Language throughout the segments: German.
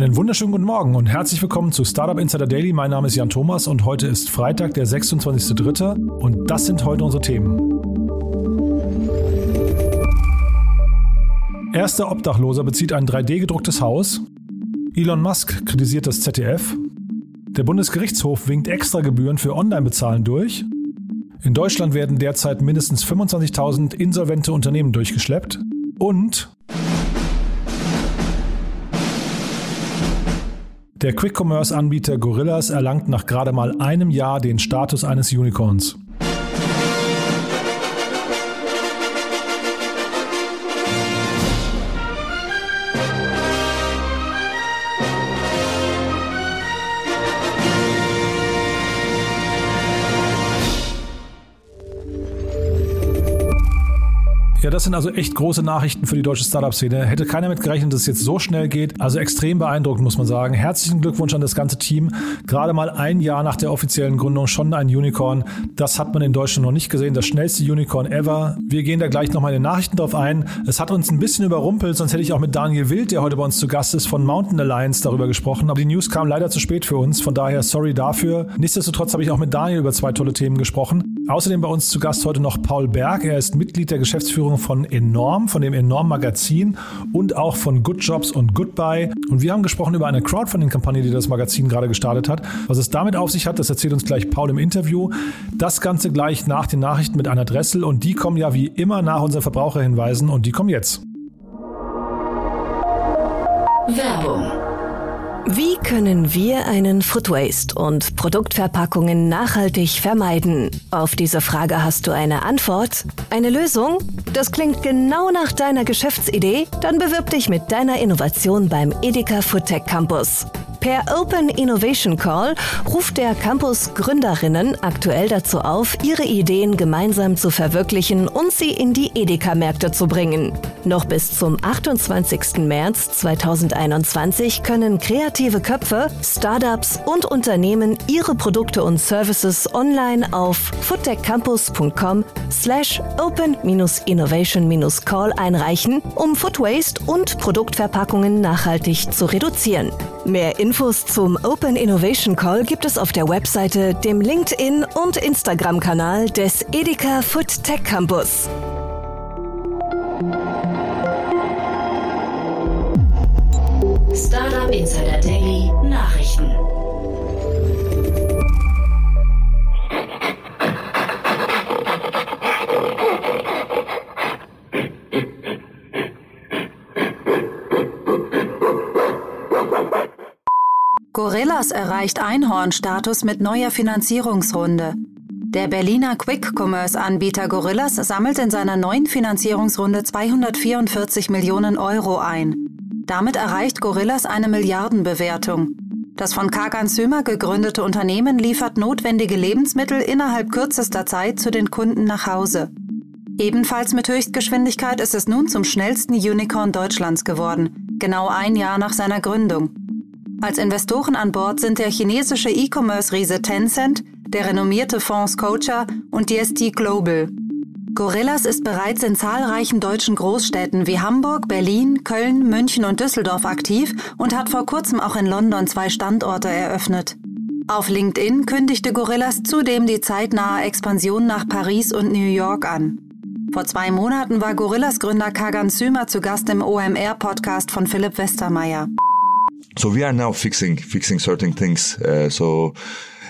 Einen wunderschönen guten Morgen und herzlich willkommen zu Startup Insider Daily. Mein Name ist Jan Thomas und heute ist Freitag, der 26.03. und das sind heute unsere Themen. Erster Obdachloser bezieht ein 3D-gedrucktes Haus. Elon Musk kritisiert das ZDF. Der Bundesgerichtshof winkt Extragebühren für Online-Bezahlen durch. In Deutschland werden derzeit mindestens 25.000 insolvente Unternehmen durchgeschleppt. Und Der Quick-Commerce-Anbieter Gorillas erlangt nach gerade mal einem Jahr den Status eines Unicorns. Das sind also echt große Nachrichten für die deutsche Startup-Szene. Hätte keiner mit gerechnet, dass es jetzt so schnell geht. Also extrem beeindruckend, muss man sagen. Herzlichen Glückwunsch an das ganze Team. Gerade mal ein Jahr nach der offiziellen Gründung schon ein Unicorn. Das hat man in Deutschland noch nicht gesehen. Das schnellste Unicorn ever. Wir gehen da gleich nochmal in den Nachrichten drauf ein. Es hat uns ein bisschen überrumpelt, sonst hätte ich auch mit Daniel Wild, der heute bei uns zu Gast ist, von Mountain Alliance darüber gesprochen. Aber die News kam leider zu spät für uns. Von daher sorry dafür. Nichtsdestotrotz habe ich auch mit Daniel über zwei tolle Themen gesprochen. Außerdem bei uns zu Gast heute noch Paul Berg. Er ist Mitglied der Geschäftsführung von Enorm, von dem Enorm Magazin und auch von Good Jobs und Goodbye. Und wir haben gesprochen über eine Crowdfunding-Kampagne, die das Magazin gerade gestartet hat. Was es damit auf sich hat, das erzählt uns gleich Paul im Interview. Das Ganze gleich nach den Nachrichten mit Anna Dressel und die kommen ja wie immer nach unseren Verbraucherhinweisen und die kommen jetzt. Werbung wie können wir einen Food Waste und Produktverpackungen nachhaltig vermeiden? Auf diese Frage hast du eine Antwort? Eine Lösung? Das klingt genau nach deiner Geschäftsidee? Dann bewirb dich mit deiner Innovation beim Edeka Foodtech Campus. Per Open Innovation Call ruft der Campus Gründerinnen aktuell dazu auf, ihre Ideen gemeinsam zu verwirklichen und sie in die Edeka-Märkte zu bringen. Noch bis zum 28. März 2021 können kreative Köpfe, Startups und Unternehmen ihre Produkte und Services online auf foodtechcampus.com slash open-innovation-call einreichen, um Food Waste und Produktverpackungen nachhaltig zu reduzieren. Mehr Infos zum Open Innovation Call gibt es auf der Webseite, dem LinkedIn und Instagram-Kanal des Edeka Food Tech Campus. Startup Insider Daily Nachrichten. Gorillas erreicht Einhorn-Status mit neuer Finanzierungsrunde. Der Berliner Quick-Commerce-Anbieter Gorillas sammelt in seiner neuen Finanzierungsrunde 244 Millionen Euro ein. Damit erreicht Gorillas eine Milliardenbewertung. Das von Kagan Sömer gegründete Unternehmen liefert notwendige Lebensmittel innerhalb kürzester Zeit zu den Kunden nach Hause. Ebenfalls mit Höchstgeschwindigkeit ist es nun zum schnellsten Unicorn Deutschlands geworden, genau ein Jahr nach seiner Gründung. Als Investoren an Bord sind der chinesische E-Commerce-Riese Tencent, der renommierte Fonds Coacher und DST Global. Gorillas ist bereits in zahlreichen deutschen Großstädten wie Hamburg, Berlin, Köln, München und Düsseldorf aktiv und hat vor kurzem auch in London zwei Standorte eröffnet. Auf LinkedIn kündigte Gorillas zudem die zeitnahe Expansion nach Paris und New York an. Vor zwei Monaten war Gorillas Gründer Kagan Sümer zu Gast im OMR-Podcast von Philipp Westermeier. So we are now fixing fixing certain things. Uh, so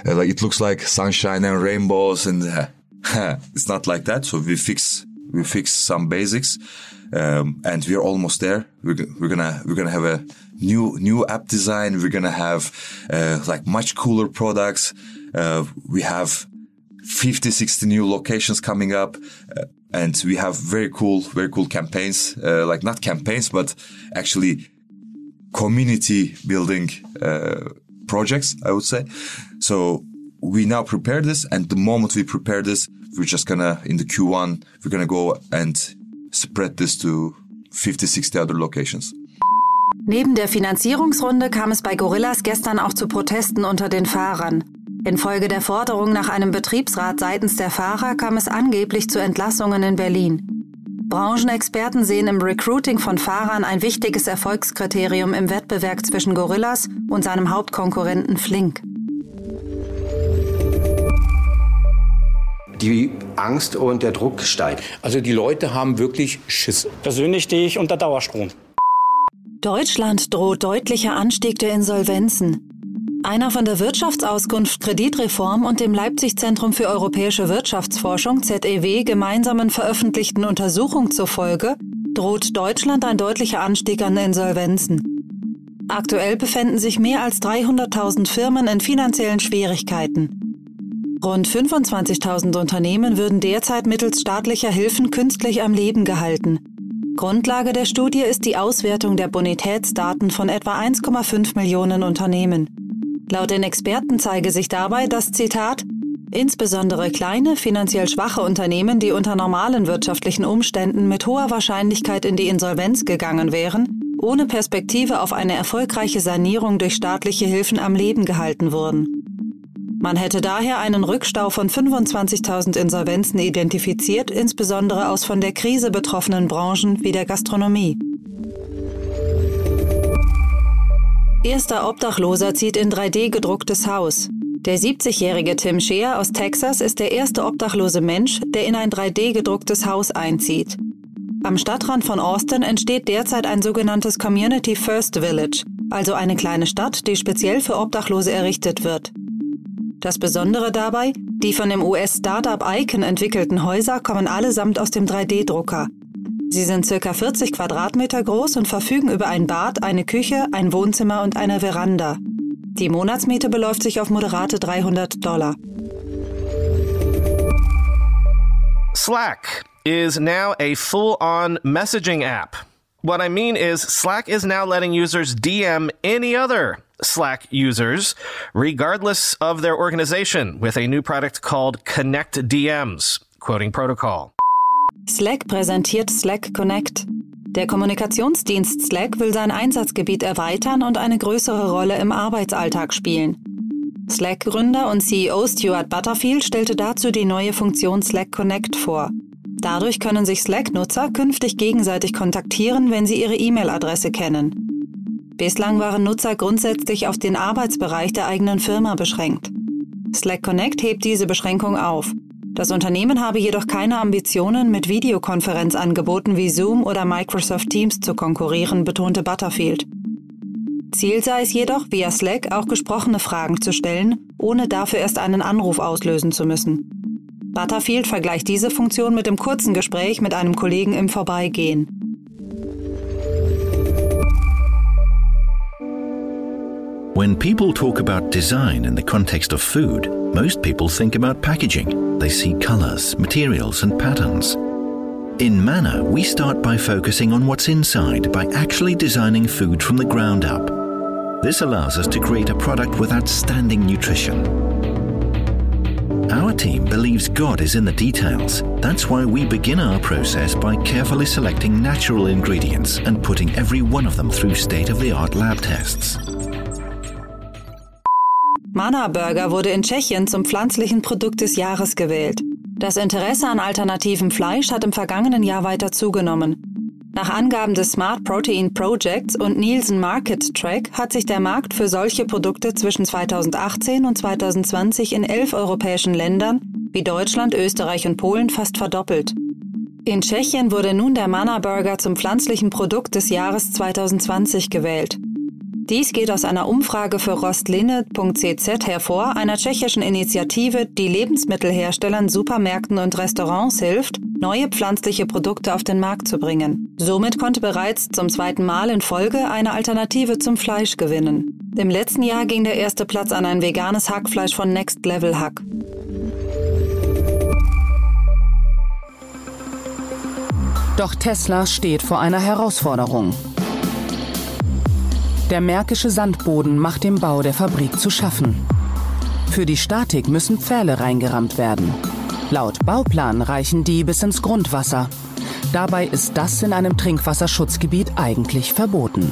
uh, like it looks like sunshine and rainbows, and uh, it's not like that. So we fix we fix some basics, um, and we're almost there. We're, we're gonna we're gonna have a new new app design. We're gonna have uh, like much cooler products. Uh, we have 50, 60 new locations coming up. Uh, and we have very cool, very cool campaigns, like not campaigns, but actually community building uh, projects, I would say. So we now prepare this, and the moment we prepare this, we're just gonna in the Q1 we're gonna go and spread this to 50, 60 other locations. Neben der Finanzierungsrunde kam es bei Gorillas gestern auch zu Protesten unter den Fahrern. Infolge der Forderung nach einem Betriebsrat seitens der Fahrer kam es angeblich zu Entlassungen in Berlin. Branchenexperten sehen im Recruiting von Fahrern ein wichtiges Erfolgskriterium im Wettbewerb zwischen Gorillas und seinem Hauptkonkurrenten Flink. Die Angst und der Druck steigen. Also die Leute haben wirklich Schiss. Persönlich stehe ich unter Dauerstrom. Deutschland droht deutlicher Anstieg der Insolvenzen. Einer von der Wirtschaftsauskunft Kreditreform und dem Leipzig Zentrum für europäische Wirtschaftsforschung ZEW gemeinsamen veröffentlichten Untersuchung zufolge droht Deutschland ein deutlicher Anstieg an Insolvenzen. Aktuell befinden sich mehr als 300.000 Firmen in finanziellen Schwierigkeiten. Rund 25.000 Unternehmen würden derzeit mittels staatlicher Hilfen künstlich am Leben gehalten. Grundlage der Studie ist die Auswertung der Bonitätsdaten von etwa 1,5 Millionen Unternehmen. Laut den Experten zeige sich dabei, dass Zitat Insbesondere kleine, finanziell schwache Unternehmen, die unter normalen wirtschaftlichen Umständen mit hoher Wahrscheinlichkeit in die Insolvenz gegangen wären, ohne Perspektive auf eine erfolgreiche Sanierung durch staatliche Hilfen am Leben gehalten wurden. Man hätte daher einen Rückstau von 25.000 Insolvenzen identifiziert, insbesondere aus von der Krise betroffenen Branchen wie der Gastronomie. Erster Obdachloser zieht in 3D gedrucktes Haus. Der 70-jährige Tim Scheer aus Texas ist der erste obdachlose Mensch, der in ein 3D gedrucktes Haus einzieht. Am Stadtrand von Austin entsteht derzeit ein sogenanntes Community First Village, also eine kleine Stadt, die speziell für Obdachlose errichtet wird. Das Besondere dabei, die von dem US-Startup Icon entwickelten Häuser kommen allesamt aus dem 3D-Drucker. Sie sind circa 40 Quadratmeter groß und verfügen über ein Bad, eine Küche, ein Wohnzimmer und eine Veranda. Die Monatsmiete beläuft sich auf moderate 300 Dollar. Slack is now a full-on messaging app. What I mean is Slack is now letting users DM any other Slack users, regardless of their organization, with a new product called Connect DMs, quoting protocol. Slack präsentiert Slack Connect. Der Kommunikationsdienst Slack will sein Einsatzgebiet erweitern und eine größere Rolle im Arbeitsalltag spielen. Slack-Gründer und CEO Stuart Butterfield stellte dazu die neue Funktion Slack Connect vor. Dadurch können sich Slack-Nutzer künftig gegenseitig kontaktieren, wenn sie ihre E-Mail-Adresse kennen. Bislang waren Nutzer grundsätzlich auf den Arbeitsbereich der eigenen Firma beschränkt. Slack Connect hebt diese Beschränkung auf. Das Unternehmen habe jedoch keine Ambitionen, mit Videokonferenzangeboten wie Zoom oder Microsoft Teams zu konkurrieren, betonte Butterfield. Ziel sei es jedoch, via Slack auch gesprochene Fragen zu stellen, ohne dafür erst einen Anruf auslösen zu müssen. Butterfield vergleicht diese Funktion mit dem kurzen Gespräch mit einem Kollegen im Vorbeigehen. When people talk about design in the context of food, most people think about packaging. They see colors, materials, and patterns. In Manner, we start by focusing on what's inside by actually designing food from the ground up. This allows us to create a product with outstanding nutrition. Our team believes God is in the details. That's why we begin our process by carefully selecting natural ingredients and putting every one of them through state of the art lab tests. Mana Burger wurde in Tschechien zum pflanzlichen Produkt des Jahres gewählt. Das Interesse an alternativem Fleisch hat im vergangenen Jahr weiter zugenommen. Nach Angaben des Smart Protein Projects und Nielsen Market Track hat sich der Markt für solche Produkte zwischen 2018 und 2020 in elf europäischen Ländern wie Deutschland, Österreich und Polen fast verdoppelt. In Tschechien wurde nun der Mana Burger zum pflanzlichen Produkt des Jahres 2020 gewählt. Dies geht aus einer Umfrage für rostline.cz hervor, einer tschechischen Initiative, die Lebensmittelherstellern, Supermärkten und Restaurants hilft, neue pflanzliche Produkte auf den Markt zu bringen. Somit konnte bereits zum zweiten Mal in Folge eine Alternative zum Fleisch gewinnen. Im letzten Jahr ging der erste Platz an ein veganes Hackfleisch von Next Level Hack. Doch Tesla steht vor einer Herausforderung. Der märkische Sandboden macht dem Bau der Fabrik zu schaffen. Für die Statik müssen Pfähle reingerammt werden. Laut Bauplan reichen die bis ins Grundwasser. Dabei ist das in einem Trinkwasserschutzgebiet eigentlich verboten.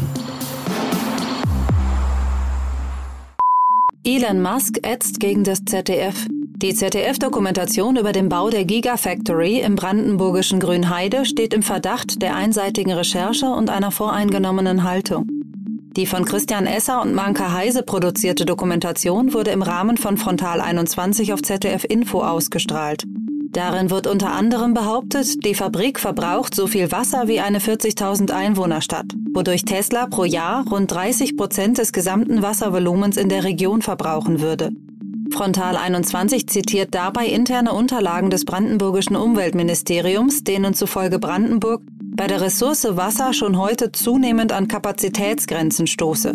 Elon Musk ätzt gegen das ZDF. Die ZDF-Dokumentation über den Bau der Gigafactory im brandenburgischen Grünheide steht im Verdacht der einseitigen Recherche und einer voreingenommenen Haltung. Die von Christian Esser und Manka Heise produzierte Dokumentation wurde im Rahmen von Frontal 21 auf ZDF Info ausgestrahlt. Darin wird unter anderem behauptet, die Fabrik verbraucht so viel Wasser wie eine 40.000 Einwohnerstadt, wodurch Tesla pro Jahr rund 30 Prozent des gesamten Wasservolumens in der Region verbrauchen würde. Frontal 21 zitiert dabei interne Unterlagen des brandenburgischen Umweltministeriums, denen zufolge Brandenburg bei der Ressource Wasser schon heute zunehmend an Kapazitätsgrenzen stoße.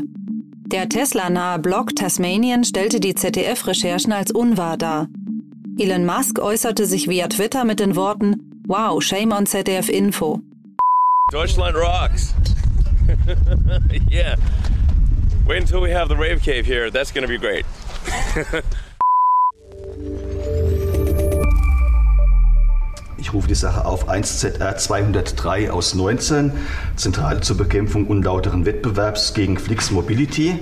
Der Tesla-nahe Blog Tasmanian stellte die ZDF-Recherchen als unwahr dar. Elon Musk äußerte sich via Twitter mit den Worten Wow, shame on ZDF Info. Deutschland rocks. yeah. Wait until we have the rave cave here. That's to be great. Ich rufe die Sache auf 1ZR 203 aus 19, Zentrale zur Bekämpfung unlauteren Wettbewerbs gegen Flix Mobility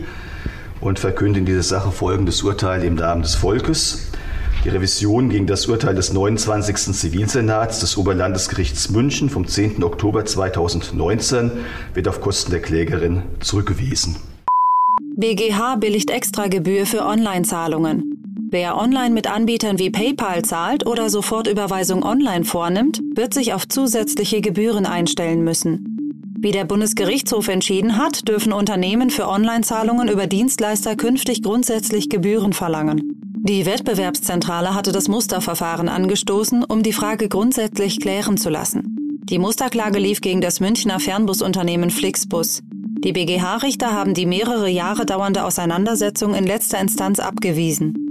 und verkünde in dieser Sache folgendes Urteil im Namen des Volkes. Die Revision gegen das Urteil des 29. Zivilsenats des Oberlandesgerichts München vom 10. Oktober 2019 wird auf Kosten der Klägerin zurückgewiesen. BGH billigt Extragebühr für Online-Zahlungen. Wer online mit Anbietern wie PayPal zahlt oder Sofortüberweisung online vornimmt, wird sich auf zusätzliche Gebühren einstellen müssen. Wie der Bundesgerichtshof entschieden hat, dürfen Unternehmen für Online-Zahlungen über Dienstleister künftig grundsätzlich Gebühren verlangen. Die Wettbewerbszentrale hatte das Musterverfahren angestoßen, um die Frage grundsätzlich klären zu lassen. Die Musterklage lief gegen das Münchner Fernbusunternehmen Flixbus. Die BGH-Richter haben die mehrere Jahre dauernde Auseinandersetzung in letzter Instanz abgewiesen.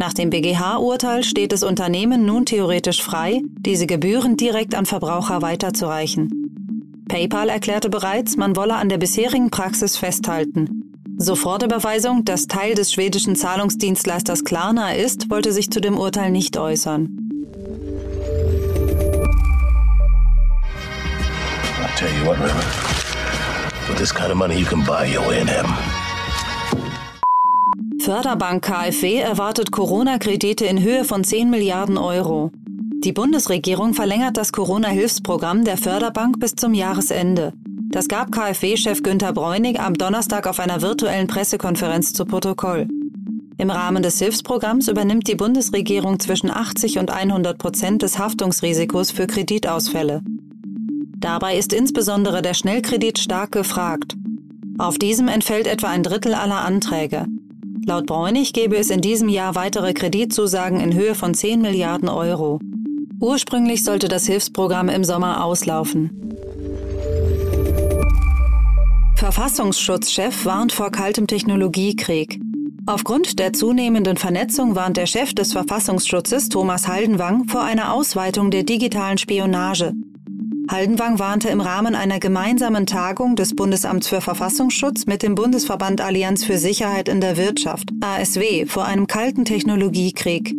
Nach dem BGH-Urteil steht es Unternehmen nun theoretisch frei, diese Gebühren direkt an Verbraucher weiterzureichen. PayPal erklärte bereits, man wolle an der bisherigen Praxis festhalten. Sofortüberweisung, das Teil des schwedischen Zahlungsdienstleisters Klarna ist, wollte sich zu dem Urteil nicht äußern. I tell you what, River. With this kind of money, you can buy your way in heaven. Förderbank KfW erwartet Corona-Kredite in Höhe von 10 Milliarden Euro. Die Bundesregierung verlängert das Corona-Hilfsprogramm der Förderbank bis zum Jahresende. Das gab KfW-Chef Günter Bräunig am Donnerstag auf einer virtuellen Pressekonferenz zu Protokoll. Im Rahmen des Hilfsprogramms übernimmt die Bundesregierung zwischen 80 und 100 Prozent des Haftungsrisikos für Kreditausfälle. Dabei ist insbesondere der Schnellkredit stark gefragt. Auf diesem entfällt etwa ein Drittel aller Anträge. Laut Bräunig gäbe es in diesem Jahr weitere Kreditzusagen in Höhe von 10 Milliarden Euro. Ursprünglich sollte das Hilfsprogramm im Sommer auslaufen. Verfassungsschutzchef warnt vor kaltem Technologiekrieg. Aufgrund der zunehmenden Vernetzung warnt der Chef des Verfassungsschutzes Thomas Haldenwang vor einer Ausweitung der digitalen Spionage. Haldenwang warnte im Rahmen einer gemeinsamen Tagung des Bundesamts für Verfassungsschutz mit dem Bundesverband Allianz für Sicherheit in der Wirtschaft, ASW, vor einem kalten Technologiekrieg.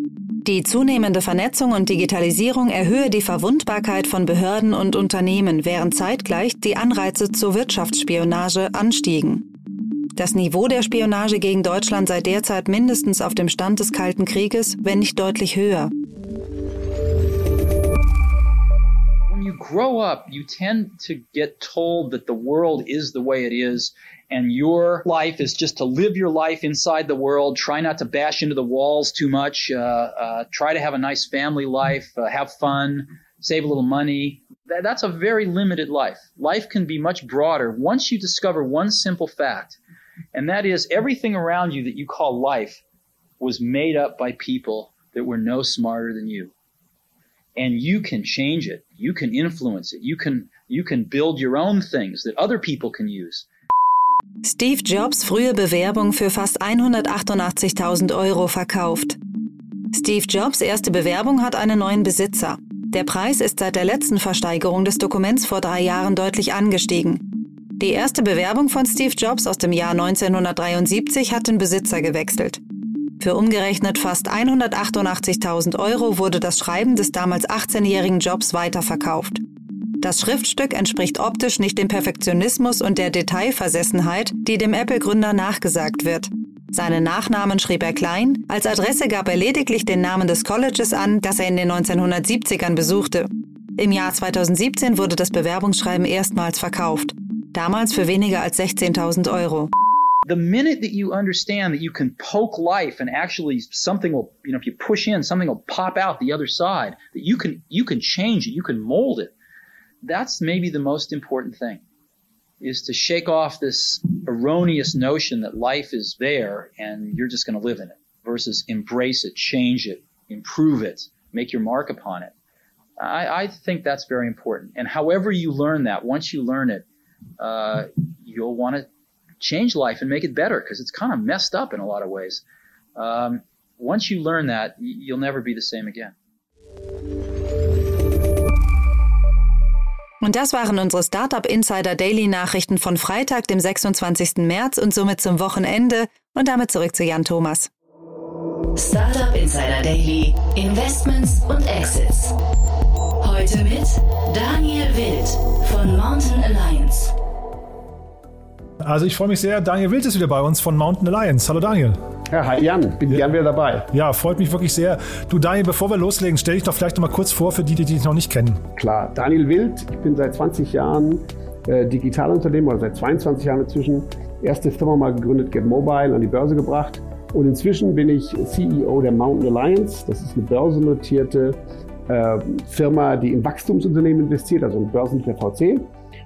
Die zunehmende Vernetzung und Digitalisierung erhöhe die Verwundbarkeit von Behörden und Unternehmen, während zeitgleich die Anreize zur Wirtschaftsspionage anstiegen. Das Niveau der Spionage gegen Deutschland sei derzeit mindestens auf dem Stand des Kalten Krieges, wenn nicht deutlich höher. You grow up, you tend to get told that the world is the way it is and your life is just to live your life inside the world. Try not to bash into the walls too much. Uh, uh, try to have a nice family life. Uh, have fun. Save a little money. That, that's a very limited life. Life can be much broader once you discover one simple fact, and that is everything around you that you call life was made up by people that were no smarter than you. And you can change it. You can influence it. You can you can build your own things that other people can use. Steve Jobs frühe Bewerbung für fast 188.000 Euro verkauft. Steve Jobs erste Bewerbung hat einen neuen Besitzer. Der Preis ist seit der letzten Versteigerung des Dokuments vor drei Jahren deutlich angestiegen. Die erste Bewerbung von Steve Jobs aus dem Jahr 1973 hat den Besitzer gewechselt. Für umgerechnet fast 188.000 Euro wurde das Schreiben des damals 18-jährigen Jobs weiterverkauft. Das Schriftstück entspricht optisch nicht dem Perfektionismus und der Detailversessenheit, die dem Apple-Gründer nachgesagt wird. Seinen Nachnamen schrieb er klein, als Adresse gab er lediglich den Namen des Colleges an, das er in den 1970ern besuchte. Im Jahr 2017 wurde das Bewerbungsschreiben erstmals verkauft, damals für weniger als 16.000 Euro. The minute that you understand that you can poke life and actually something will you know if you push in something will pop out the other side that you can you can change it you can mold it. That's maybe the most important thing is to shake off this erroneous notion that life is there and you're just going to live in it versus embrace it change it improve it make your mark upon it. I, I think that's very important. And however you learn that once you learn it uh, you'll want to change life and make it better because it's kind of messed up in a lot of ways. Um, once you learn that, you'll never be the same again. Und das waren unsere Startup Insider Daily Nachrichten von Freitag, dem 26. März und somit zum Wochenende. Und damit zurück zu Jan Thomas. Startup Insider Daily, Investments und Exits. Heute mit Daniel Wild von Mountain Alliance. Also ich freue mich sehr. Daniel Wild ist wieder bei uns von Mountain Alliance. Hallo Daniel. Ja, hi Jan, bin ja. gern wieder dabei. Ja, freut mich wirklich sehr. Du Daniel, bevor wir loslegen, stell dich doch vielleicht noch mal kurz vor für die, die dich noch nicht kennen. Klar, Daniel Wild, ich bin seit 20 Jahren äh, Digitalunternehmer oder seit 22 Jahren inzwischen. Erste Firma mal gegründet, Get Mobile, an die Börse gebracht. Und inzwischen bin ich CEO der Mountain Alliance. Das ist eine börsennotierte äh, Firma, die in Wachstumsunternehmen investiert, also ein börsentlicher VC.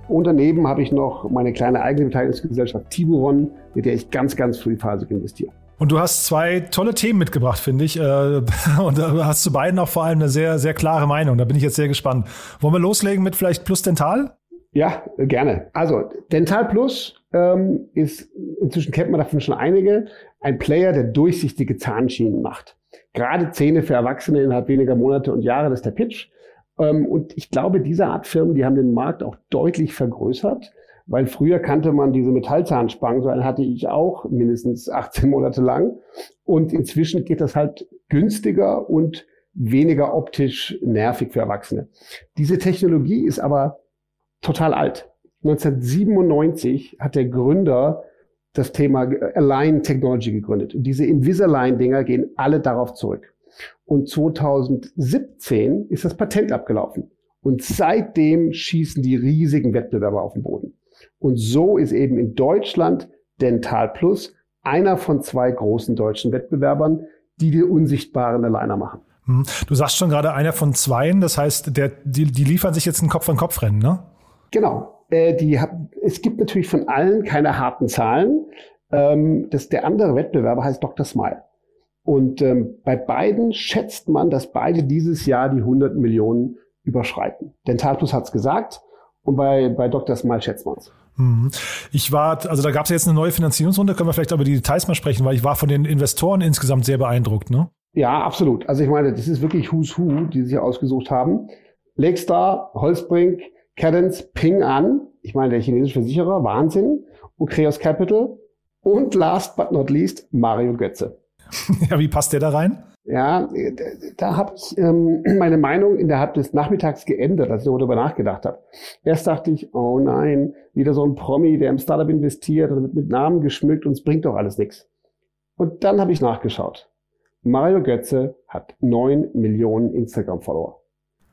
Und daneben habe ich noch meine kleine eigene Beteiligungsgesellschaft Tiburon, mit der ich ganz, ganz frühphasig investiere. Und du hast zwei tolle Themen mitgebracht, finde ich. Äh, und da hast zu beiden auch vor allem eine sehr, sehr klare Meinung. Da bin ich jetzt sehr gespannt. Wollen wir loslegen mit vielleicht Plus Dental? Ja, gerne. Also Dental Plus ähm, ist, inzwischen kennt man davon schon einige, ein Player, der durchsichtige Zahnschienen macht. Gerade Zähne für Erwachsene innerhalb weniger Monate und Jahre, das ist der Pitch. Ähm, und ich glaube, diese Art Firmen, die haben den Markt auch deutlich vergrößert, weil früher kannte man diese Metallzahnspangen, so eine hatte ich auch mindestens 18 Monate lang. Und inzwischen geht das halt günstiger und weniger optisch nervig für Erwachsene. Diese Technologie ist aber total alt. 1997 hat der Gründer das Thema Align Technology gegründet. Und diese Invisalign-Dinger gehen alle darauf zurück. Und 2017 ist das Patent abgelaufen. Und seitdem schießen die riesigen Wettbewerber auf den Boden. Und so ist eben in Deutschland Dental Plus einer von zwei großen deutschen Wettbewerbern, die die unsichtbaren Aligner machen. Hm. Du sagst schon gerade einer von zweien, das heißt, der, die, die liefern sich jetzt ein Kopf-an-Kopf-Rennen, ne? Genau. Äh, die, es gibt natürlich von allen keine harten Zahlen. Ähm, das, der andere Wettbewerber heißt Dr. Smile. Und ähm, bei beiden schätzt man, dass beide dieses Jahr die 100 Millionen überschreiten. Dentalplus hat's gesagt und bei, bei Dr. Smile schätzt man's. Mhm. Ich war, also da gab es jetzt eine neue Finanzierungsrunde, können wir vielleicht über die Details mal sprechen, weil ich war von den Investoren insgesamt sehr beeindruckt, ne? Ja, absolut. Also ich meine, das ist wirklich Who's Who, die sich ausgesucht haben. Lakestar, Holzbrink, Cadence, Ping an, ich meine, der chinesische Versicherer, Wahnsinn, und Creos Capital und last but not least Mario Götze. ja, wie passt der da rein? Ja, da habe ich ähm, meine Meinung innerhalb des Nachmittags geändert, als ich darüber nachgedacht habe. Erst dachte ich, oh nein, wieder so ein Promi, der im Startup investiert und wird mit Namen geschmückt und es bringt doch alles nichts. Und dann habe ich nachgeschaut. Mario Götze hat neun Millionen Instagram-Follower.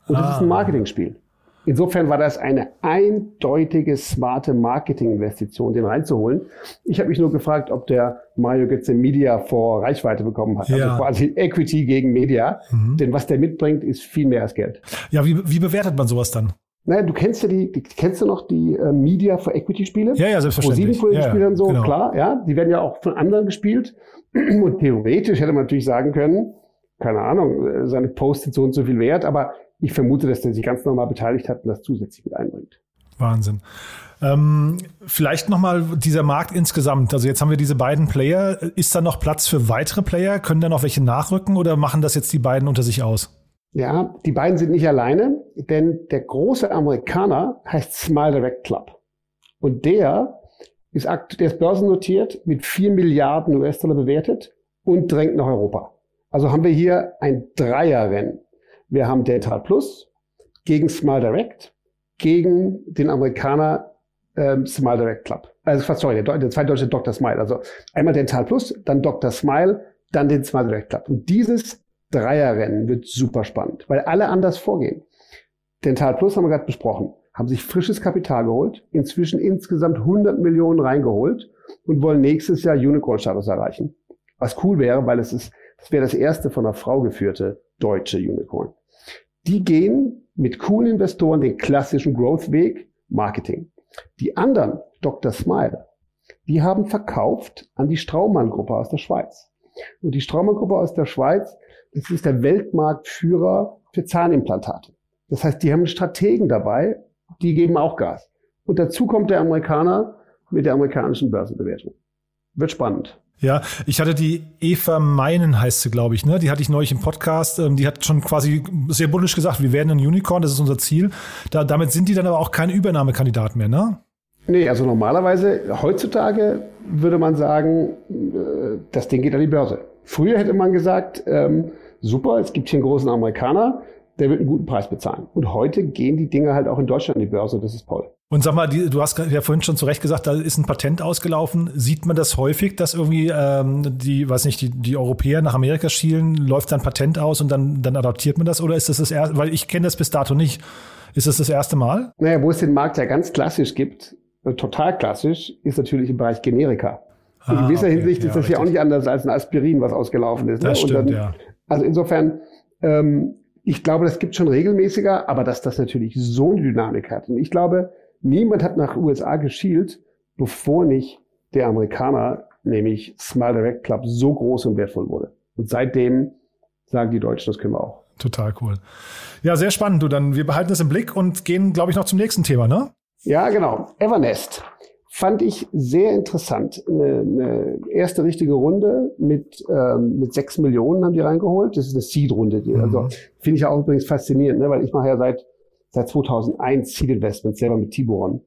Und das ah. ist ein ah. Marketingspiel. Insofern war das eine eindeutige, smarte Marketinginvestition, den reinzuholen. Ich habe mich nur gefragt, ob der Mario Götze Media vor Reichweite bekommen hat. Also ja. Also quasi Equity gegen Media. Mhm. Denn was der mitbringt, ist viel mehr als Geld. Ja, wie, wie bewertet man sowas dann? Naja, du kennst ja die, die kennst du noch die äh, Media for Equity Spiele? Ja, ja, selbstverständlich. Wo sieben ja, Spielern so, genau. klar, ja. Die werden ja auch von anderen gespielt. Und theoretisch hätte man natürlich sagen können, keine Ahnung, äh, seine Post sind so und so viel wert, aber ich vermute, dass der sich ganz normal beteiligt hat und das zusätzlich mit einbringt. Wahnsinn. Ähm, vielleicht nochmal dieser Markt insgesamt. Also jetzt haben wir diese beiden Player. Ist da noch Platz für weitere Player? Können da noch welche nachrücken oder machen das jetzt die beiden unter sich aus? Ja, die beiden sind nicht alleine, denn der große Amerikaner heißt Smile Direct Club. Und der ist, der ist börsennotiert mit 4 Milliarden US-Dollar bewertet und drängt nach Europa. Also haben wir hier ein Dreierrennen. Wir haben Dental Plus gegen Smile Direct, gegen den Amerikaner ähm, Smile Direct Club. Also sorry, der, der zweite deutsche Dr. Smile. Also einmal Dental Plus, dann Dr. Smile, dann den Smile Direct Club. Und dieses Dreierrennen wird super spannend, weil alle anders vorgehen. Dental Plus haben wir gerade besprochen, haben sich frisches Kapital geholt, inzwischen insgesamt 100 Millionen reingeholt und wollen nächstes Jahr Unicorn-Status erreichen. Was cool wäre, weil es ist, das wäre das erste von einer Frau geführte deutsche Unicorn. Die gehen mit coolen Investoren den klassischen Growth-Weg, Marketing. Die anderen, Dr. Smile, die haben verkauft an die Straumann-Gruppe aus der Schweiz. Und die Straumann-Gruppe aus der Schweiz, das ist der Weltmarktführer für Zahnimplantate. Das heißt, die haben Strategen dabei, die geben auch Gas. Und dazu kommt der Amerikaner mit der amerikanischen Börsenbewertung. Wird spannend. Ja, ich hatte die Eva Meinen, heißt sie, glaube ich, ne? Die hatte ich neulich im Podcast. Ähm, die hat schon quasi sehr bullisch gesagt, wir werden ein Unicorn, das ist unser Ziel. Da, damit sind die dann aber auch kein Übernahmekandidat mehr, ne? Nee, also normalerweise, heutzutage würde man sagen, äh, das Ding geht an die Börse. Früher hätte man gesagt, ähm, super, es gibt hier einen großen Amerikaner, der wird einen guten Preis bezahlen. Und heute gehen die Dinge halt auch in Deutschland an die Börse, das ist toll. Und sag mal, die, du hast ja vorhin schon zu Recht gesagt, da ist ein Patent ausgelaufen. Sieht man das häufig, dass irgendwie ähm, die, weiß nicht, die, die Europäer nach Amerika schielen, läuft dann Patent aus und dann, dann adaptiert man das? Oder ist das das erste, weil ich kenne das bis dato nicht. Ist das das erste Mal? Naja, wo es den Markt ja ganz klassisch gibt, äh, total klassisch, ist natürlich im Bereich Generika. In ah, gewisser okay, Hinsicht ist ja, das richtig. ja auch nicht anders als ein Aspirin, was ausgelaufen ist. Ne? Das stimmt, dann, ja. Also insofern, ähm, ich glaube, das gibt schon regelmäßiger, aber dass das natürlich so eine Dynamik hat. Und ich glaube, Niemand hat nach USA geschielt, bevor nicht der Amerikaner, nämlich Smile Direct Club, so groß und wertvoll wurde. Und seitdem sagen die Deutschen, das können wir auch. Total cool. Ja, sehr spannend. Du, dann, wir behalten das im Blick und gehen, glaube ich, noch zum nächsten Thema, ne? Ja, genau. Evernest fand ich sehr interessant. Eine, eine erste richtige Runde mit, ähm, mit sechs Millionen haben die reingeholt. Das ist eine Seed-Runde. Mhm. Also finde ich auch übrigens faszinierend, ne? weil ich mache ja seit seit 2001 Seed Investments selber mit Tiburon.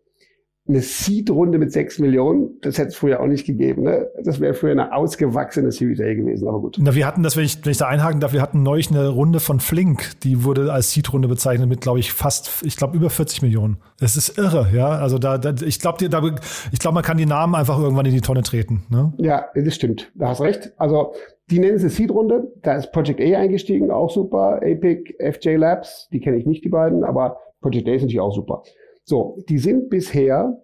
Eine Seed-Runde mit sechs Millionen, das hätte es früher auch nicht gegeben. Ne? Das wäre früher eine ausgewachsene Series A gewesen, aber gut. Na, wir hatten das, wenn ich, wenn ich da einhaken darf, wir hatten neulich eine Runde von Flink, die wurde als Seed-Runde bezeichnet mit, glaube ich, fast, ich glaube, über 40 Millionen. Das ist irre, ja. Also da, da ich glaube, da, ich glaube, man kann die Namen einfach irgendwann in die Tonne treten. Ne? Ja, das stimmt. Da hast recht. Also die nennen es eine Seed-Runde. Da ist Project A eingestiegen, auch super. Apic, FJ Labs, die kenne ich nicht, die beiden, aber Project A ist natürlich auch super. So, die sind bisher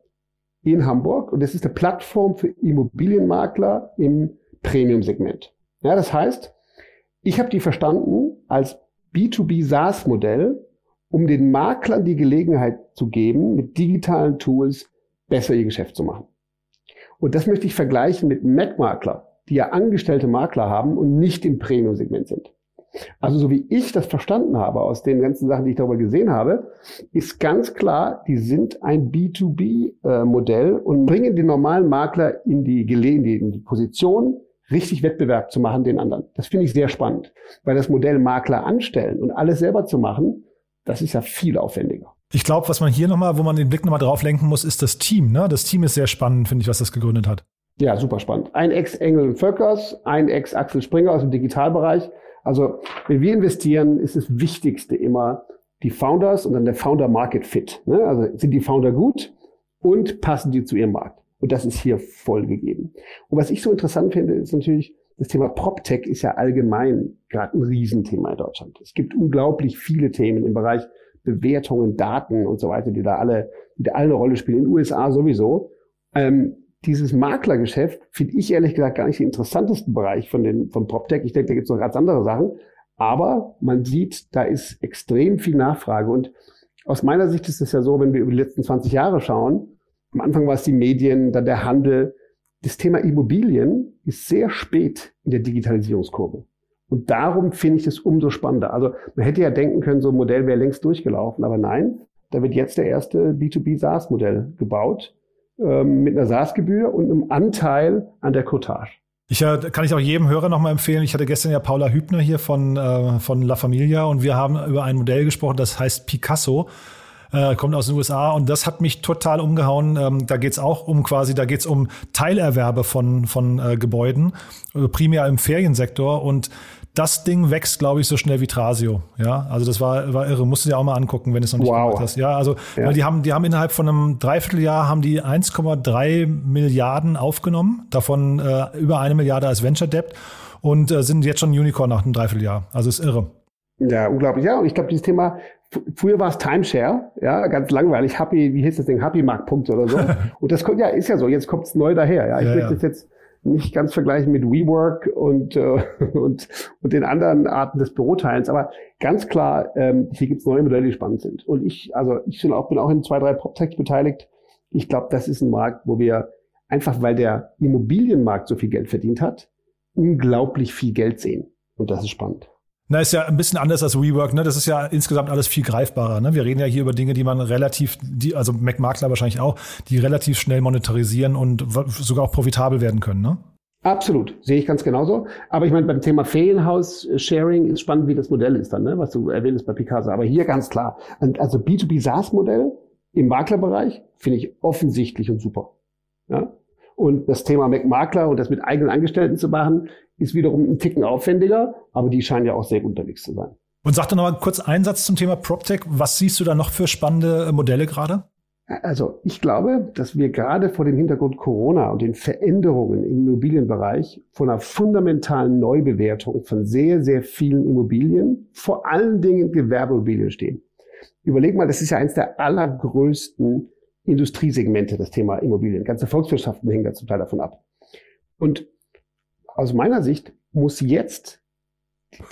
in Hamburg und das ist eine Plattform für Immobilienmakler im Premium-Segment. Ja, das heißt, ich habe die verstanden als B2B SaaS-Modell, um den Maklern die Gelegenheit zu geben, mit digitalen Tools besser ihr Geschäft zu machen. Und das möchte ich vergleichen mit Mac-Makler die ja angestellte Makler haben und nicht im Premium-Segment sind. Also so wie ich das verstanden habe aus den ganzen Sachen, die ich darüber gesehen habe, ist ganz klar, die sind ein B2B-Modell äh, und bringen den normalen Makler in die, in die, in die Position, richtig Wettbewerb zu machen den anderen. Das finde ich sehr spannend, weil das Modell Makler anstellen und alles selber zu machen, das ist ja viel aufwendiger. Ich glaube, was man hier nochmal, wo man den Blick nochmal drauf lenken muss, ist das Team. Ne? Das Team ist sehr spannend, finde ich, was das gegründet hat. Ja, super spannend. Ein Ex-Engel Völkers, ein Ex-Axel Springer aus dem Digitalbereich. Also, wenn wir investieren, ist das Wichtigste immer die Founders und dann der Founder Market Fit. Ne? Also sind die Founder gut und passen die zu ihrem Markt. Und das ist hier voll gegeben. Und was ich so interessant finde, ist natürlich, das Thema PropTech ist ja allgemein gerade ein Riesenthema in Deutschland. Es gibt unglaublich viele Themen im Bereich Bewertungen, Daten und so weiter, die da alle, die da alle eine Rolle spielen. In den USA sowieso. Ähm, dieses Maklergeschäft finde ich ehrlich gesagt gar nicht den interessantesten Bereich von den von PropTech. Ich denke, da gibt es noch ganz andere Sachen. Aber man sieht, da ist extrem viel Nachfrage. Und aus meiner Sicht ist es ja so, wenn wir über die letzten 20 Jahre schauen, am Anfang war es die Medien, dann der Handel. Das Thema Immobilien ist sehr spät in der Digitalisierungskurve. Und darum finde ich es umso spannender. Also man hätte ja denken können, so ein Modell wäre längst durchgelaufen, aber nein, da wird jetzt der erste B2B SaaS-Modell gebaut ähm, mit einer SaaS-Gebühr und einem Anteil an der Cottage. Ich äh, kann ich auch jedem Hörer nochmal empfehlen. Ich hatte gestern ja Paula Hübner hier von, äh, von La Familia und wir haben über ein Modell gesprochen, das heißt Picasso. Äh, kommt aus den USA und das hat mich total umgehauen. Ähm, da geht's auch um quasi, da geht's um Teilerwerbe von, von äh, Gebäuden, äh, primär im Feriensektor und das Ding wächst, glaube ich, so schnell wie Trasio. Ja, also das war, war irre. Musst du dir auch mal angucken, wenn du es noch nicht wow. gemacht hast. Ja, also ja. Weil die haben, die haben innerhalb von einem Dreivierteljahr haben die 1,3 Milliarden aufgenommen, davon äh, über eine Milliarde als Venture Debt und äh, sind jetzt schon Unicorn nach einem Dreivierteljahr. Also ist irre. Ja, unglaublich. Ja, und ich glaube, dieses Thema, früher war es Timeshare, ja, ganz langweilig, Happy, wie hieß das Ding, Happy Marktpunkt oder so. und das kommt ja, ist ja so, jetzt kommt es neu daher. Ja, ich ja, möchte ja. das jetzt nicht ganz vergleichen mit WeWork und, äh, und, und den anderen Arten des Büroteilens, aber ganz klar, ähm, hier gibt es neue Modelle, die spannend sind. Und ich, also ich bin auch, bin auch in zwei, drei PropTechs beteiligt. Ich glaube, das ist ein Markt, wo wir einfach, weil der Immobilienmarkt so viel Geld verdient hat, unglaublich viel Geld sehen. Und das ist spannend. Na, ist ja ein bisschen anders als WeWork, ne? Das ist ja insgesamt alles viel greifbarer. Ne? Wir reden ja hier über Dinge, die man relativ, die, also McMakler wahrscheinlich auch, die relativ schnell monetarisieren und sogar auch profitabel werden können, ne? Absolut, sehe ich ganz genauso. Aber ich meine, beim Thema Ferienhaus-Sharing ist spannend, wie das Modell ist dann, ne? was du erwähntest bei Picasa. Aber hier ganz klar. Also B2B SaaS-Modell im Maklerbereich finde ich offensichtlich und super. Ja? Und das Thema McMakler und das mit eigenen Angestellten zu machen, ist wiederum ein Ticken aufwendiger, aber die scheinen ja auch sehr gut unterwegs zu sein. Und sag doch noch mal kurz einen Satz zum Thema PropTech. Was siehst du da noch für spannende äh, Modelle gerade? Also ich glaube, dass wir gerade vor dem Hintergrund Corona und den Veränderungen im Immobilienbereich vor einer fundamentalen Neubewertung von sehr, sehr vielen Immobilien, vor allen Dingen Gewerbeimmobilien stehen. Überleg mal, das ist ja eines der allergrößten Industriesegmente, das Thema Immobilien. Ganze Volkswirtschaften hängen da zum Teil davon ab. Und aus meiner Sicht muss jetzt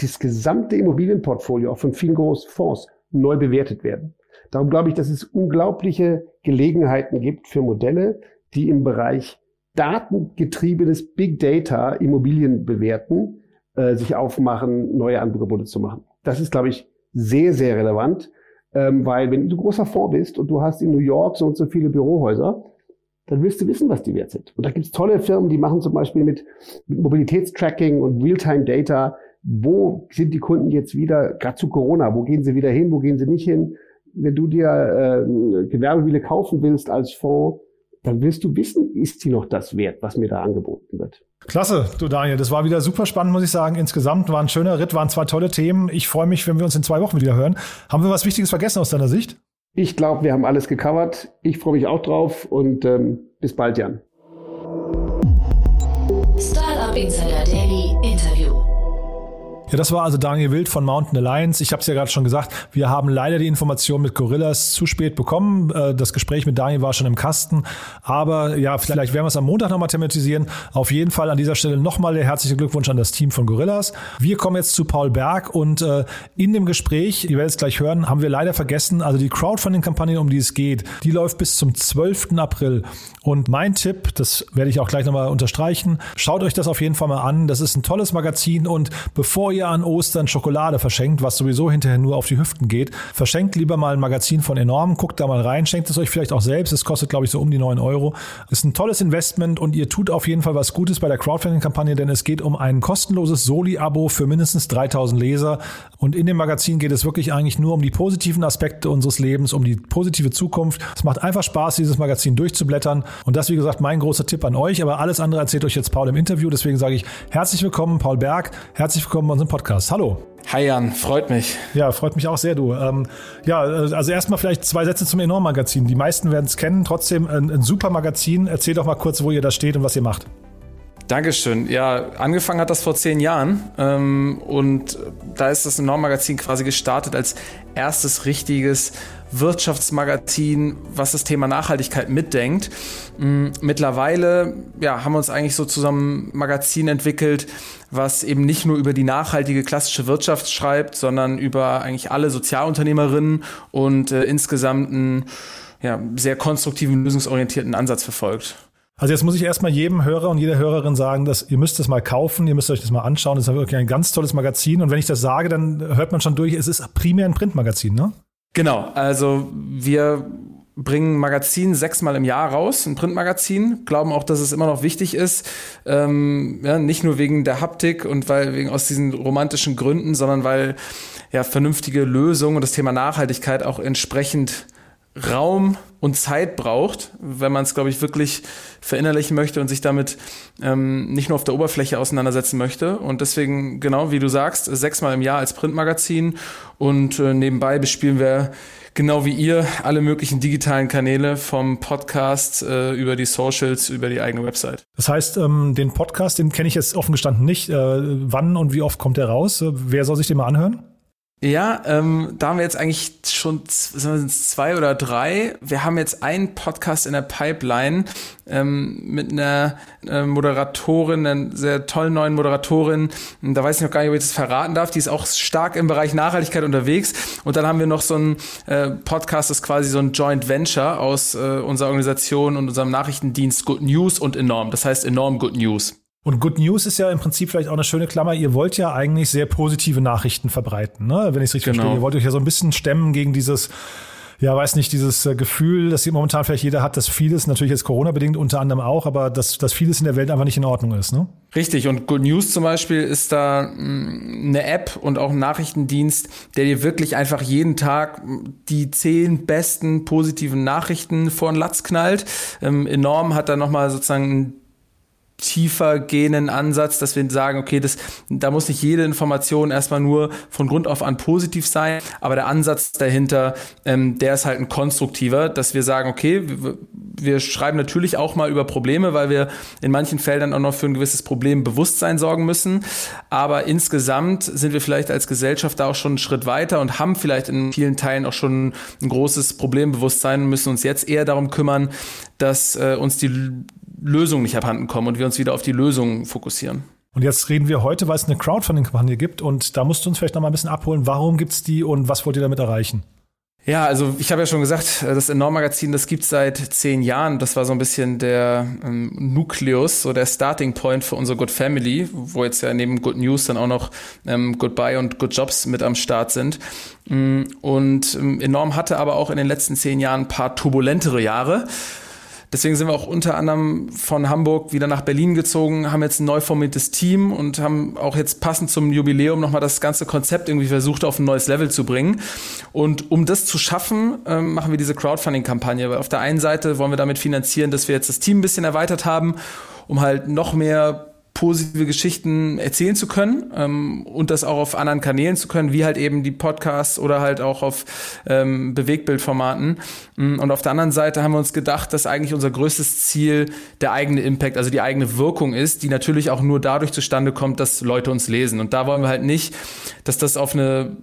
das gesamte Immobilienportfolio auch von vielen großen Fonds neu bewertet werden. Darum glaube ich, dass es unglaubliche Gelegenheiten gibt für Modelle, die im Bereich datengetriebenes Big Data Immobilien bewerten, äh, sich aufmachen, neue Angebote zu machen. Das ist, glaube ich, sehr, sehr relevant. Ähm, weil wenn du großer Fonds bist und du hast in New York so und so viele Bürohäuser, dann willst du wissen, was die wert sind. Und da gibt's tolle Firmen, die machen zum Beispiel mit, mit Mobilitätstracking und Realtime-Data, wo sind die Kunden jetzt wieder, gerade zu Corona, wo gehen sie wieder hin, wo gehen sie nicht hin. Wenn du dir äh, Gewerbemobile kaufen willst als Fonds, dann willst du wissen, ist sie noch das wert, was mir da angeboten wird. Klasse, du Daniel, das war wieder super spannend, muss ich sagen. Insgesamt war ein schöner Ritt, waren zwei tolle Themen. Ich freue mich, wenn wir uns in zwei Wochen wieder hören. Haben wir was Wichtiges vergessen aus deiner Sicht? Ich glaube, wir haben alles gecovert. Ich freue mich auch drauf und ähm, bis bald, Jan. Ja, das war also Daniel Wild von Mountain Alliance. Ich habe es ja gerade schon gesagt, wir haben leider die Information mit Gorillas zu spät bekommen. Äh, das Gespräch mit Daniel war schon im Kasten. Aber ja, vielleicht werden wir es am Montag nochmal thematisieren. Auf jeden Fall an dieser Stelle nochmal der herzliche Glückwunsch an das Team von Gorillas. Wir kommen jetzt zu Paul Berg und äh, in dem Gespräch, ihr werdet es gleich hören, haben wir leider vergessen, also die Crowdfunding-Kampagne, um die es geht, die läuft bis zum 12. April. Und mein Tipp, das werde ich auch gleich nochmal unterstreichen, schaut euch das auf jeden Fall mal an. Das ist ein tolles Magazin und bevor ihr ihr an Ostern Schokolade verschenkt, was sowieso hinterher nur auf die Hüften geht, verschenkt lieber mal ein Magazin von Enorm, guckt da mal rein, schenkt es euch vielleicht auch selbst. Es kostet, glaube ich, so um die 9 Euro. Ist ein tolles Investment und ihr tut auf jeden Fall was Gutes bei der Crowdfunding-Kampagne, denn es geht um ein kostenloses Soli-Abo für mindestens 3000 Leser. Und in dem Magazin geht es wirklich eigentlich nur um die positiven Aspekte unseres Lebens, um die positive Zukunft. Es macht einfach Spaß, dieses Magazin durchzublättern. Und das, wie gesagt, mein großer Tipp an euch. Aber alles andere erzählt euch jetzt Paul im Interview. Deswegen sage ich herzlich willkommen, Paul Berg. Herzlich willkommen bei unserem Podcast. Hallo. Hi Jan, freut mich. Ja, freut mich auch sehr, du. Ähm, ja, also erstmal vielleicht zwei Sätze zum Enorm-Magazin. Die meisten werden es kennen, trotzdem ein, ein super Magazin. Erzähl doch mal kurz, wo ihr da steht und was ihr macht. Dankeschön. Ja, angefangen hat das vor zehn Jahren ähm, und da ist das Enorm-Magazin quasi gestartet als erstes richtiges Wirtschaftsmagazin, was das Thema Nachhaltigkeit mitdenkt. Mm, mittlerweile ja, haben wir uns eigentlich so zusammen ein Magazin entwickelt, was eben nicht nur über die nachhaltige klassische Wirtschaft schreibt, sondern über eigentlich alle Sozialunternehmerinnen und äh, insgesamt einen ja, sehr konstruktiven, lösungsorientierten Ansatz verfolgt. Also jetzt muss ich erstmal jedem Hörer und jeder Hörerin sagen, dass ihr müsst es mal kaufen, ihr müsst euch das mal anschauen. Das ist wirklich ein ganz tolles Magazin. Und wenn ich das sage, dann hört man schon durch, es ist primär ein Printmagazin, ne? Genau, also wir bringen Magazin sechsmal im Jahr raus, ein Printmagazin, glauben auch, dass es immer noch wichtig ist, ähm, ja, nicht nur wegen der Haptik und weil wegen aus diesen romantischen Gründen, sondern weil ja vernünftige Lösungen und das Thema Nachhaltigkeit auch entsprechend Raum und Zeit braucht, wenn man es, glaube ich, wirklich verinnerlichen möchte und sich damit ähm, nicht nur auf der Oberfläche auseinandersetzen möchte. Und deswegen, genau wie du sagst, sechsmal im Jahr als Printmagazin und äh, nebenbei bespielen wir genau wie ihr alle möglichen digitalen Kanäle vom Podcast äh, über die Socials, über die eigene Website. Das heißt, ähm, den Podcast, den kenne ich jetzt offen gestanden nicht. Äh, wann und wie oft kommt der raus? Wer soll sich den mal anhören? Ja, ähm, da haben wir jetzt eigentlich schon zwei oder drei. Wir haben jetzt einen Podcast in der Pipeline ähm, mit einer äh, Moderatorin, einer sehr tollen neuen Moderatorin. Da weiß ich noch gar nicht, ob ich das verraten darf. Die ist auch stark im Bereich Nachhaltigkeit unterwegs. Und dann haben wir noch so einen äh, Podcast, das ist quasi so ein Joint Venture aus äh, unserer Organisation und unserem Nachrichtendienst Good News und Enorm. Das heißt Enorm Good News. Und Good News ist ja im Prinzip vielleicht auch eine schöne Klammer. Ihr wollt ja eigentlich sehr positive Nachrichten verbreiten, ne? wenn ich es richtig genau. verstehe. Ihr wollt euch ja so ein bisschen stemmen gegen dieses, ja, weiß nicht, dieses äh, Gefühl, das momentan vielleicht jeder hat, dass vieles, natürlich jetzt Corona-bedingt unter anderem auch, aber dass, dass vieles in der Welt einfach nicht in Ordnung ist. Ne? Richtig, und Good News zum Beispiel ist da mm, eine App und auch ein Nachrichtendienst, der dir wirklich einfach jeden Tag die zehn besten positiven Nachrichten vor den Latz knallt. Ähm, enorm hat da nochmal sozusagen tiefer gehenden Ansatz, dass wir sagen, okay, das, da muss nicht jede Information erstmal nur von Grund auf an positiv sein, aber der Ansatz dahinter, ähm, der ist halt ein konstruktiver, dass wir sagen, okay, wir, wir schreiben natürlich auch mal über Probleme, weil wir in manchen Feldern auch noch für ein gewisses Problembewusstsein sorgen müssen, aber insgesamt sind wir vielleicht als Gesellschaft da auch schon einen Schritt weiter und haben vielleicht in vielen Teilen auch schon ein großes Problembewusstsein und müssen uns jetzt eher darum kümmern, dass äh, uns die Lösungen nicht abhanden kommen und wir uns wieder auf die Lösungen fokussieren. Und jetzt reden wir heute, weil es eine Crowdfunding-Kampagne gibt und da musst du uns vielleicht noch mal ein bisschen abholen. Warum gibt es die und was wollt ihr damit erreichen? Ja, also ich habe ja schon gesagt, das Enorm-Magazin, das gibt seit zehn Jahren. Das war so ein bisschen der ähm, Nukleus, so der Starting Point für unsere Good Family, wo jetzt ja neben Good News dann auch noch ähm, Goodbye und Good Jobs mit am Start sind. Mm, und ähm, Enorm hatte aber auch in den letzten zehn Jahren ein paar turbulentere Jahre. Deswegen sind wir auch unter anderem von Hamburg wieder nach Berlin gezogen, haben jetzt ein neu formiertes Team und haben auch jetzt passend zum Jubiläum nochmal das ganze Konzept irgendwie versucht auf ein neues Level zu bringen. Und um das zu schaffen, äh, machen wir diese Crowdfunding-Kampagne. Weil auf der einen Seite wollen wir damit finanzieren, dass wir jetzt das Team ein bisschen erweitert haben, um halt noch mehr positive Geschichten erzählen zu können ähm, und das auch auf anderen Kanälen zu können, wie halt eben die Podcasts oder halt auch auf ähm, Bewegbildformaten. Mm, und auf der anderen Seite haben wir uns gedacht, dass eigentlich unser größtes Ziel der eigene Impact, also die eigene Wirkung ist, die natürlich auch nur dadurch zustande kommt, dass Leute uns lesen. Und da wollen wir halt nicht, dass das auf eine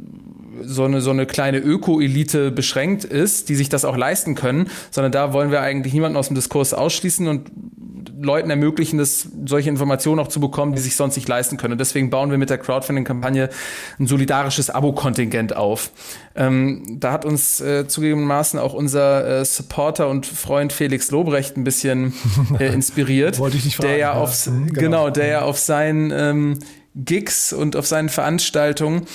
so eine, so eine kleine Öko-Elite beschränkt ist, die sich das auch leisten können, sondern da wollen wir eigentlich niemanden aus dem Diskurs ausschließen und Leuten ermöglichen, das, solche Informationen auch zu bekommen, die sich sonst nicht leisten können. Und deswegen bauen wir mit der Crowdfunding-Kampagne ein solidarisches Abo-Kontingent auf. Ähm, da hat uns äh, zugegebenermaßen auch unser äh, Supporter und Freund Felix Lobrecht ein bisschen äh, inspiriert. Wollte ich nicht fragen. Der ja, auf, mhm, genau. genau, der ja auf seinen ähm, Gigs und auf seinen Veranstaltungen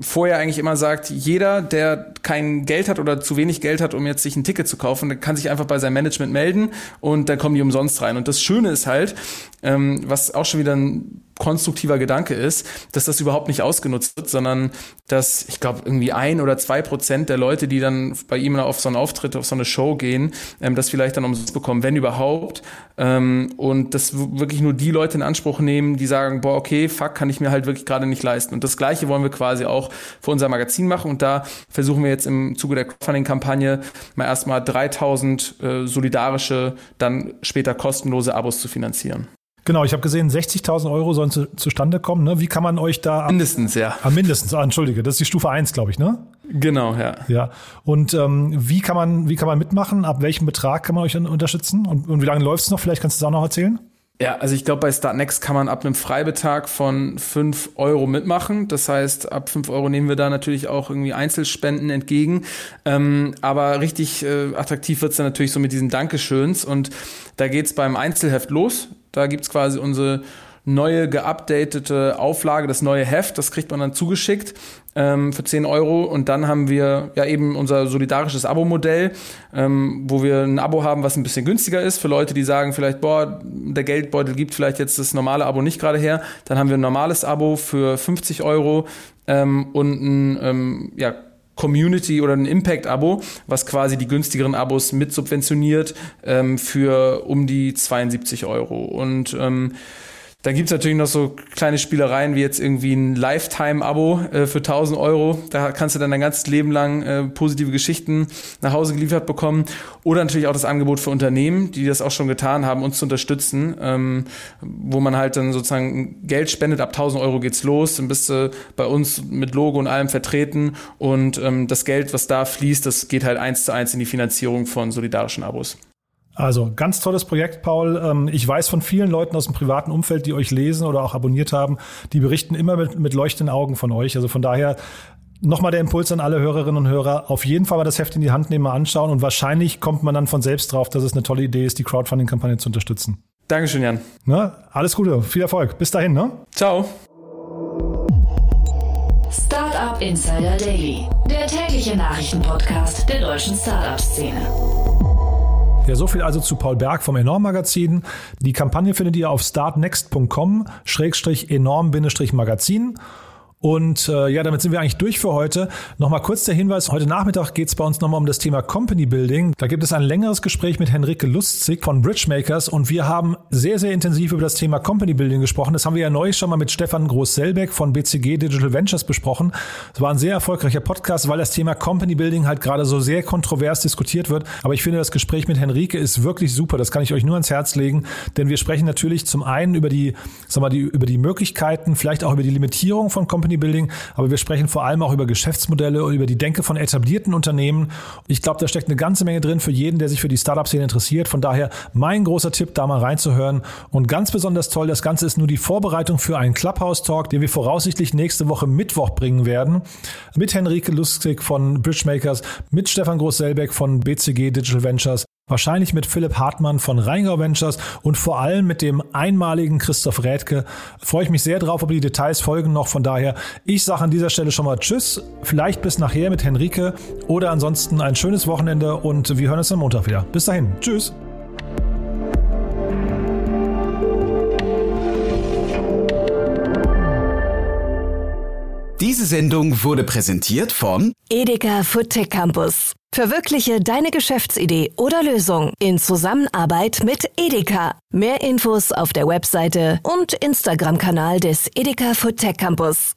vorher eigentlich immer sagt, jeder, der kein Geld hat oder zu wenig Geld hat, um jetzt sich ein Ticket zu kaufen, der kann sich einfach bei seinem Management melden und dann kommen die umsonst rein. Und das Schöne ist halt, ähm, was auch schon wieder ein konstruktiver Gedanke ist, dass das überhaupt nicht ausgenutzt wird, sondern dass ich glaube irgendwie ein oder zwei Prozent der Leute, die dann bei ihm auf so einen Auftritt, auf so eine Show gehen, ähm, das vielleicht dann umsonst bekommen, wenn überhaupt. Ähm, und das wirklich nur die Leute in Anspruch nehmen, die sagen, boah, okay, fuck, kann ich mir halt wirklich gerade nicht leisten. Und das Gleiche wollen wir quasi auch für unser Magazin machen. Und da versuchen wir jetzt im Zuge der Crowdfunding-Kampagne mal erstmal 3000 äh, solidarische, dann später kostenlose Abos zu finanzieren. Genau, ich habe gesehen, 60.000 Euro sollen zu, zustande kommen. Ne? Wie kann man euch da... Mindestens, ja. Ah, mindestens, ah, entschuldige, das ist die Stufe 1, glaube ich, ne? Genau, ja. Ja. Und ähm, wie, kann man, wie kann man mitmachen? Ab welchem Betrag kann man euch unterstützen? Und, und wie lange läuft es noch? Vielleicht kannst du es auch noch erzählen? Ja, also ich glaube, bei Startnext kann man ab einem Freibetrag von 5 Euro mitmachen. Das heißt, ab 5 Euro nehmen wir da natürlich auch irgendwie Einzelspenden entgegen. Ähm, aber richtig äh, attraktiv wird's dann natürlich so mit diesen Dankeschöns. Und da geht's beim Einzelheft los. Da gibt's quasi unsere neue geupdatete Auflage, das neue Heft, das kriegt man dann zugeschickt ähm, für 10 Euro. Und dann haben wir ja eben unser solidarisches Abo-Modell, ähm, wo wir ein Abo haben, was ein bisschen günstiger ist für Leute, die sagen vielleicht, boah, der Geldbeutel gibt vielleicht jetzt das normale Abo nicht gerade her. Dann haben wir ein normales Abo für 50 Euro ähm, und ein, ähm, ja, Community oder ein Impact-Abo, was quasi die günstigeren Abos mit subventioniert ähm, für um die 72 Euro. Und ähm, dann gibt's natürlich noch so kleine Spielereien wie jetzt irgendwie ein Lifetime-Abo äh, für 1000 Euro. Da kannst du dann dein ganzes Leben lang äh, positive Geschichten nach Hause geliefert bekommen. Oder natürlich auch das Angebot für Unternehmen, die das auch schon getan haben, uns zu unterstützen, ähm, wo man halt dann sozusagen Geld spendet. Ab 1000 Euro geht's los. Dann bist du bei uns mit Logo und allem vertreten. Und ähm, das Geld, was da fließt, das geht halt eins zu eins in die Finanzierung von solidarischen Abos. Also ganz tolles Projekt, Paul. Ähm, ich weiß von vielen Leuten aus dem privaten Umfeld, die euch lesen oder auch abonniert haben, die berichten immer mit, mit leuchtenden Augen von euch. Also von daher nochmal der Impuls an alle Hörerinnen und Hörer. Auf jeden Fall mal das Heft in die Hand nehmen, mal anschauen und wahrscheinlich kommt man dann von selbst drauf, dass es eine tolle Idee ist, die Crowdfunding-Kampagne zu unterstützen. Dankeschön, Jan. Ne? Alles Gute, viel Erfolg. Bis dahin, ne? Ciao. Startup Insider Daily, der tägliche Nachrichtenpodcast der deutschen Startup-Szene. Ja, so viel also zu Paul Berg vom Enorm Magazin. Die Kampagne findet ihr auf startnext.com-enorm-magazin. Und äh, ja, damit sind wir eigentlich durch für heute. Nochmal kurz der Hinweis, heute Nachmittag geht es bei uns nochmal um das Thema Company Building. Da gibt es ein längeres Gespräch mit Henrike Lustzig von Bridgemakers und wir haben sehr, sehr intensiv über das Thema Company Building gesprochen. Das haben wir ja neulich schon mal mit Stefan Groß-Selbeck von BCG Digital Ventures besprochen. Es war ein sehr erfolgreicher Podcast, weil das Thema Company Building halt gerade so sehr kontrovers diskutiert wird. Aber ich finde, das Gespräch mit Henrike ist wirklich super. Das kann ich euch nur ans Herz legen, denn wir sprechen natürlich zum einen über die, sag mal, die, über die Möglichkeiten, vielleicht auch über die Limitierung von Company Company Building, aber wir sprechen vor allem auch über Geschäftsmodelle und über die Denke von etablierten Unternehmen. Ich glaube, da steckt eine ganze Menge drin für jeden, der sich für die Startup-Szene interessiert. Von daher mein großer Tipp, da mal reinzuhören. Und ganz besonders toll, das Ganze ist nur die Vorbereitung für einen Clubhouse-Talk, den wir voraussichtlich nächste Woche Mittwoch bringen werden. Mit Henrike Lustig von Bridgemakers, mit Stefan Groß-Selbeck von BCG Digital Ventures Wahrscheinlich mit Philipp Hartmann von Rheingau Ventures und vor allem mit dem einmaligen Christoph Rädke. Freue ich mich sehr drauf, aber die Details folgen noch. Von daher, ich sage an dieser Stelle schon mal Tschüss. Vielleicht bis nachher mit Henrike oder ansonsten ein schönes Wochenende und wir hören uns am Montag wieder. Bis dahin. Tschüss. Diese Sendung wurde präsentiert von Edeka Food Tech Campus. Verwirkliche deine Geschäftsidee oder Lösung in Zusammenarbeit mit Edeka. Mehr Infos auf der Webseite und Instagram-Kanal des Edeka Food Tech Campus.